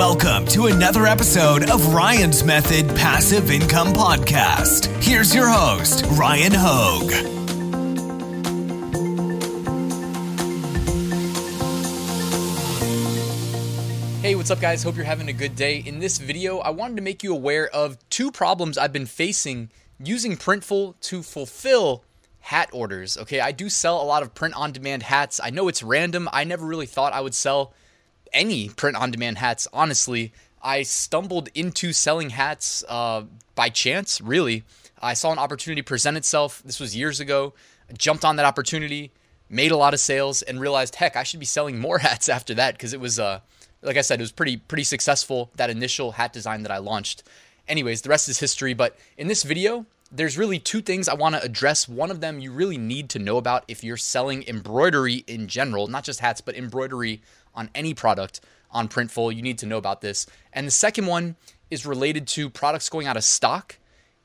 Welcome to another episode of Ryan's Method Passive Income Podcast. Here's your host, Ryan Hogue. Hey, what's up, guys? Hope you're having a good day. In this video, I wanted to make you aware of two problems I've been facing using Printful to fulfill hat orders. Okay, I do sell a lot of print on demand hats. I know it's random. I never really thought I would sell any print on demand hats, honestly. I stumbled into selling hats uh, by chance, really. I saw an opportunity present itself. This was years ago. I jumped on that opportunity, made a lot of sales, and realized, heck, I should be selling more hats after that because it was, uh, like I said, it was pretty pretty successful. That initial hat design that I launched. Anyways, the rest is history. But in this video, there's really two things I want to address. One of them you really need to know about if you're selling embroidery in general, not just hats, but embroidery on any product on Printful. You need to know about this. And the second one is related to products going out of stock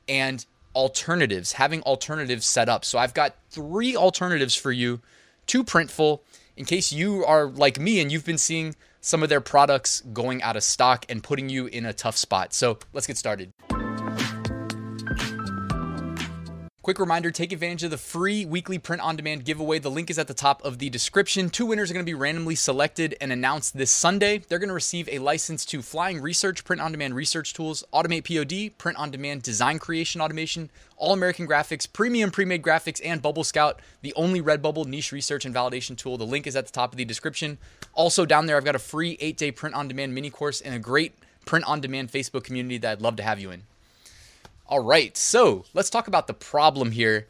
and alternatives, having alternatives set up. So I've got three alternatives for you to Printful in case you are like me and you've been seeing some of their products going out of stock and putting you in a tough spot. So let's get started. Quick reminder take advantage of the free weekly print on demand giveaway. The link is at the top of the description. Two winners are going to be randomly selected and announced this Sunday. They're going to receive a license to Flying Research, print on demand research tools, Automate POD, print on demand design creation automation, All American Graphics, premium pre made graphics, and Bubble Scout, the only Redbubble niche research and validation tool. The link is at the top of the description. Also, down there, I've got a free eight day print on demand mini course and a great print on demand Facebook community that I'd love to have you in. All right, so let's talk about the problem here.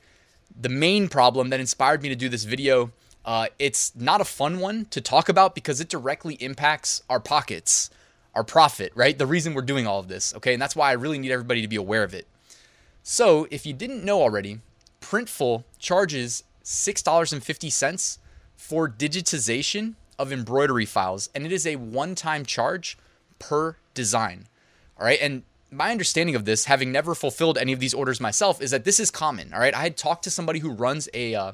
The main problem that inspired me to do this video. Uh, it's not a fun one to talk about because it directly impacts our pockets, our profit, right? The reason we're doing all of this, okay? And that's why I really need everybody to be aware of it. So, if you didn't know already, Printful charges $6.50 for digitization of embroidery files, and it is a one time charge per design. All right, and my understanding of this, having never fulfilled any of these orders myself, is that this is common. All right, I had talked to somebody who runs a uh,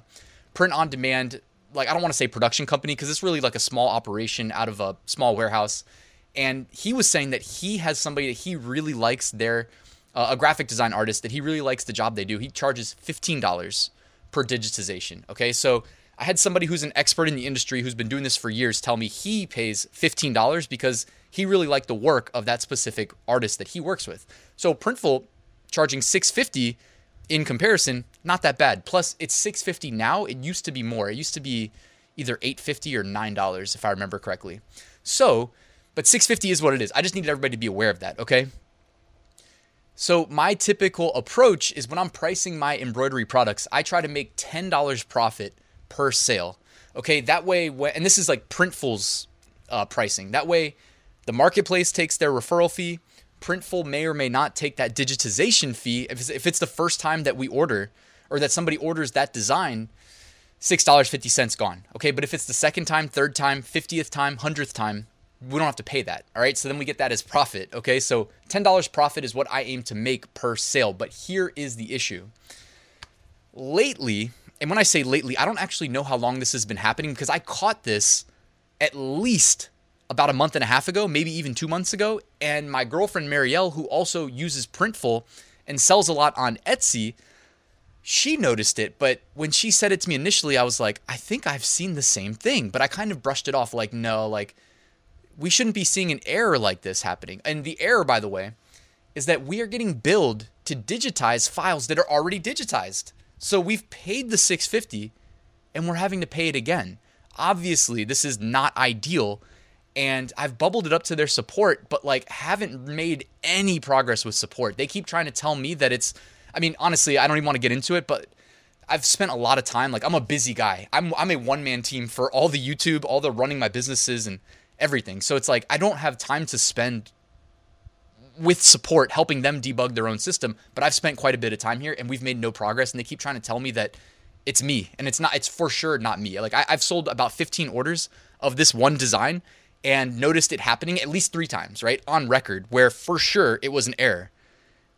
print on demand, like I don't want to say production company because it's really like a small operation out of a small warehouse, and he was saying that he has somebody that he really likes their uh, a graphic design artist that he really likes the job they do. He charges fifteen dollars per digitization. Okay, so I had somebody who's an expert in the industry who's been doing this for years tell me he pays $15 because he really liked the work of that specific artist that he works with. So Printful charging 650 in comparison, not that bad. Plus it's 650 now. It used to be more. It used to be either 850 or $9 if I remember correctly. So, but 650 is what it is. I just needed everybody to be aware of that, okay? So, my typical approach is when I'm pricing my embroidery products, I try to make $10 profit per sale. Okay, that way, and this is like Printful's uh, pricing. That way, the marketplace takes their referral fee. Printful may or may not take that digitization fee if it's, the first time that we order or that somebody orders that design. $6.50 gone. Okay, but if it's the second time, third time, 50th time, 100th time, we don't have to pay that. All right, so then we get that as profit. Okay, so $10 profit is what I aim to make per sale. But here is the issue. Lately, and when I say lately, I don't actually know how long this has been happening because I caught this at least about a month and a half ago, maybe even two months ago. And my girlfriend Marielle, who also uses Printful and sells a lot on Etsy, she noticed it. But when she said it to me initially, I was like, I think I've seen the same thing. But I kind of brushed it off like, no, like we shouldn't be seeing an error like this happening. And the error, by the way, is that we are getting billed to digitize files that are already digitized. So we've paid the 650 and we're having to pay it again. Obviously, this is not ideal and I've bubbled it up to their support but like haven't made any progress with support. They keep trying to tell me that it's I mean, honestly, I don't even want to get into it, but I've spent a lot of time like I'm a busy guy. I'm I'm a one-man team for all the YouTube, all the running my businesses and everything. So it's like I don't have time to spend with support helping them debug their own system. But I've spent quite a bit of time here and we've made no progress. And they keep trying to tell me that it's me and it's not, it's for sure not me. Like I, I've sold about 15 orders of this one design and noticed it happening at least three times, right? On record, where for sure it was an error.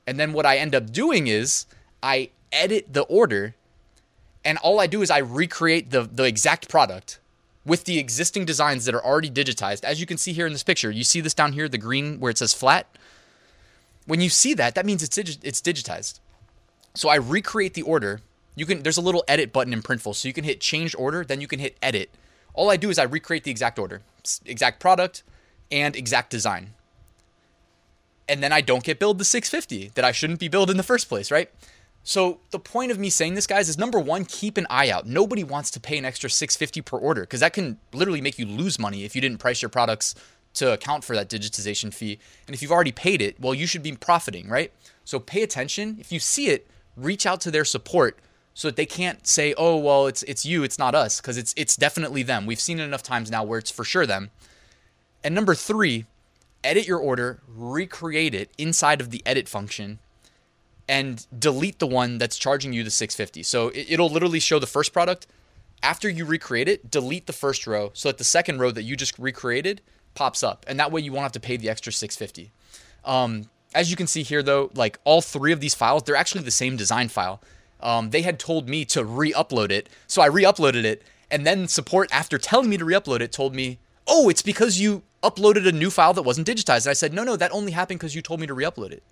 And then what I end up doing is I edit the order and all I do is I recreate the, the exact product with the existing designs that are already digitized. As you can see here in this picture, you see this down here, the green where it says flat. When you see that, that means it's digi- it's digitized. So I recreate the order. You can there's a little edit button in Printful, so you can hit change order, then you can hit edit. All I do is I recreate the exact order, exact product, and exact design. And then I don't get billed the 650 that I shouldn't be billed in the first place, right? So the point of me saying this, guys, is number one, keep an eye out. Nobody wants to pay an extra 650 per order because that can literally make you lose money if you didn't price your products to account for that digitization fee. And if you've already paid it, well, you should be profiting, right? So pay attention. If you see it, reach out to their support so that they can't say, "Oh, well, it's it's you, it's not us," because it's it's definitely them. We've seen it enough times now where it's for sure them. And number 3, edit your order, recreate it inside of the edit function and delete the one that's charging you the 650. So it, will literally show the first product. After you recreate it, delete the first row so that the second row that you just recreated pops up. And that way you won't have to pay the extra 650. Um, as you can see here though, like all three of these files, they're actually the same design file. Um, they had told me to re-upload it. So I re-uploaded it and then support after telling me to re-upload it told me, oh, it's because you uploaded a new file that wasn't digitized. And I said, no, no, that only happened because you told me to re-upload it.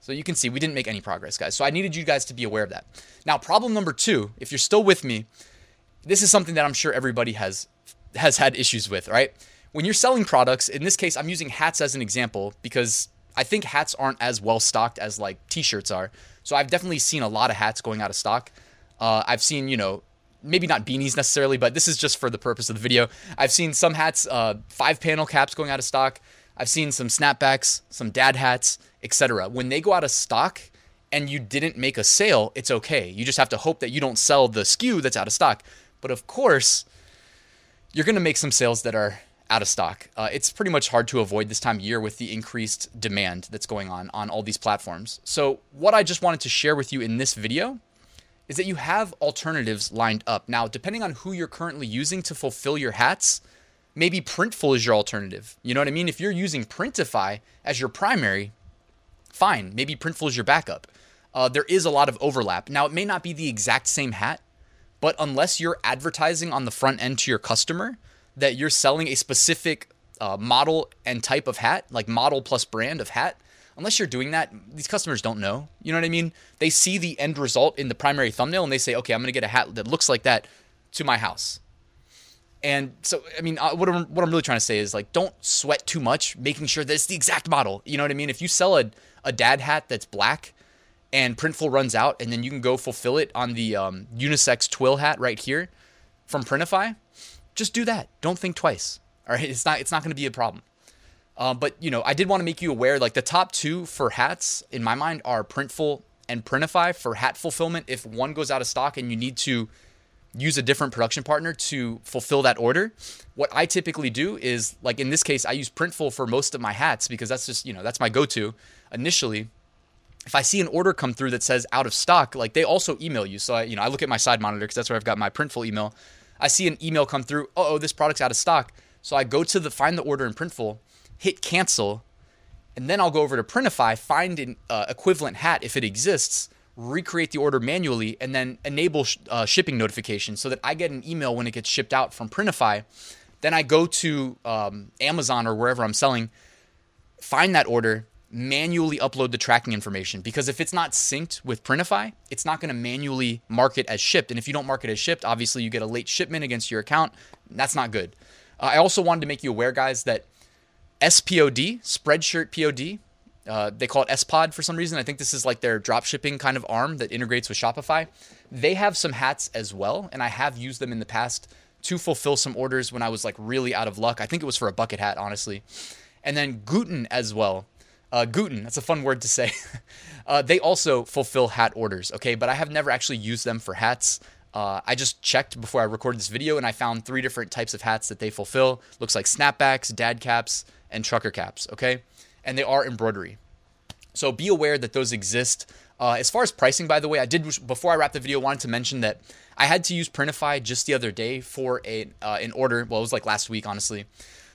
So you can see we didn't make any progress, guys. So I needed you guys to be aware of that. Now, problem number two, if you're still with me, this is something that I'm sure everybody has has had issues with, right? When you're selling products, in this case, I'm using hats as an example because I think hats aren't as well stocked as like t-shirts are. So I've definitely seen a lot of hats going out of stock. Uh, I've seen, you know, maybe not beanies necessarily, but this is just for the purpose of the video. I've seen some hats, uh, five panel caps going out of stock. I've seen some snapbacks, some dad hats, etc. When they go out of stock and you didn't make a sale, it's okay. You just have to hope that you don't sell the SKU that's out of stock. But of course, you're going to make some sales that are out of stock. Uh, it's pretty much hard to avoid this time of year with the increased demand that's going on on all these platforms. So, what I just wanted to share with you in this video is that you have alternatives lined up. Now, depending on who you're currently using to fulfill your hats, maybe Printful is your alternative. You know what I mean? If you're using Printify as your primary, fine. Maybe Printful is your backup. Uh, there is a lot of overlap. Now, it may not be the exact same hat, but unless you're advertising on the front end to your customer that you're selling a specific uh, model and type of hat, like model plus brand of hat, unless you're doing that, these customers don't know. You know what I mean? They see the end result in the primary thumbnail and they say, okay, I'm going to get a hat that looks like that to my house. And so, I mean, uh, what I'm, what I'm really trying to say is like, don't sweat too much, making sure that it's the exact model. You know what I mean? If you sell a, a dad hat that's black and Printful runs out, and then you can go fulfill it on the um, unisex twill hat right here from Printify, just do that. Don't think twice. All right, it's not it's not going to be a problem. Um, but you know, I did want to make you aware. Like the top two for hats in my mind are Printful and Printify for hat fulfillment. If one goes out of stock and you need to use a different production partner to fulfill that order. What I typically do is like in this case, I use Printful for most of my hats because that's just, you know, that's my go-to initially. If I see an order come through that says out of stock, like they also email you. So I, you know, I look at my side monitor because that's where I've got my Printful email. I see an email come through, oh, this product's out of stock. So I go to the find the order in Printful, hit cancel, and then I'll go over to Printify, find an uh, equivalent hat if it exists, recreate the order manually, and then enable sh- uh, shipping notifications so that I get an email when it gets shipped out from Printify. Then I go to um, Amazon or wherever I'm selling, find that order, manually upload the tracking information because if it's not synced with Printify, it's not going to manually mark it as shipped. And if you don't mark it as shipped, obviously you get a late shipment against your account. That's not good. Uh, I also wanted to make you aware, guys, that SPOD, Spreadshirt POD, uh, they call it SPOD for some reason. I think this is like their drop shipping kind of arm that integrates with Shopify. They have some hats as well, and I have used them in the past to fulfill some orders when I was like really out of luck. I think it was for a bucket hat, honestly. And then Gooten as well. Uh, Gooten, that's a fun word to say. uh, they also fulfill hat orders, okay? But I have never actually used them for hats. Uh, I just checked before I recorded this video and I found three different types of hats that they fulfill. Looks like snapbacks, dad caps, and trucker caps, okay? and they are embroidery. So be aware that those exist. Uh, as far as pricing, by the way, I did before I wrap the video wanted to mention that I had to use Printify just the other day for a uh, an order. Well, it was like last week, honestly.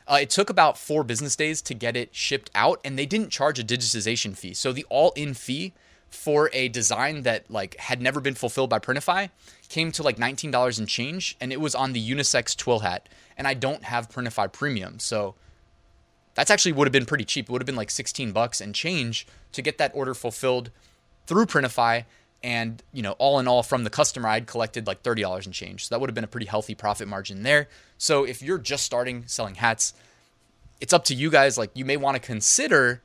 Uh, it took about four business days to get it shipped out, and they didn't charge a digitization fee. So the all-in fee for a design that like had never been fulfilled by Printify came to like $19 and change and it was on the unisex twill hat and I don't have Printify premium. So that's actually would have been pretty cheap. It would have been like 16 bucks and change to get that order fulfilled through Printify and you know all in all from the customer i'd collected like $30 and change. So that would have been a pretty healthy profit margin there. So if you're just starting selling hats it's up to you guys. Like you may want to consider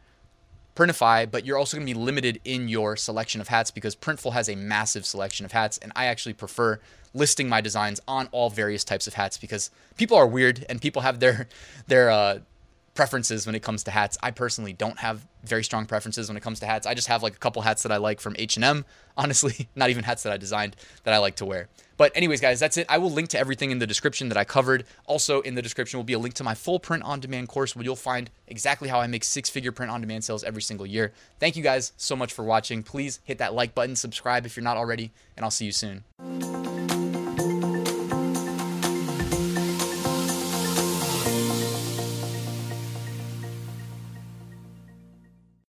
Printify, but you're also going to be limited in your selection of hats because Printful has a massive selection of hats, and I actually prefer listing my designs on all various types of hats because people are weird and people have their their uh, preferences when it comes to hats. I personally don't have very strong preferences when it comes to hats. I just have like a couple hats that I like from H&M, honestly, not even hats that I designed that I like to wear. But anyways, guys, that's it. I will link to everything in the description that I covered. Also in the description will be a link to my full print on demand course where you'll find exactly how I make six-figure print on demand sales every single year. Thank you guys so much for watching. Please hit that like button, subscribe if you're not already, and I'll see you soon.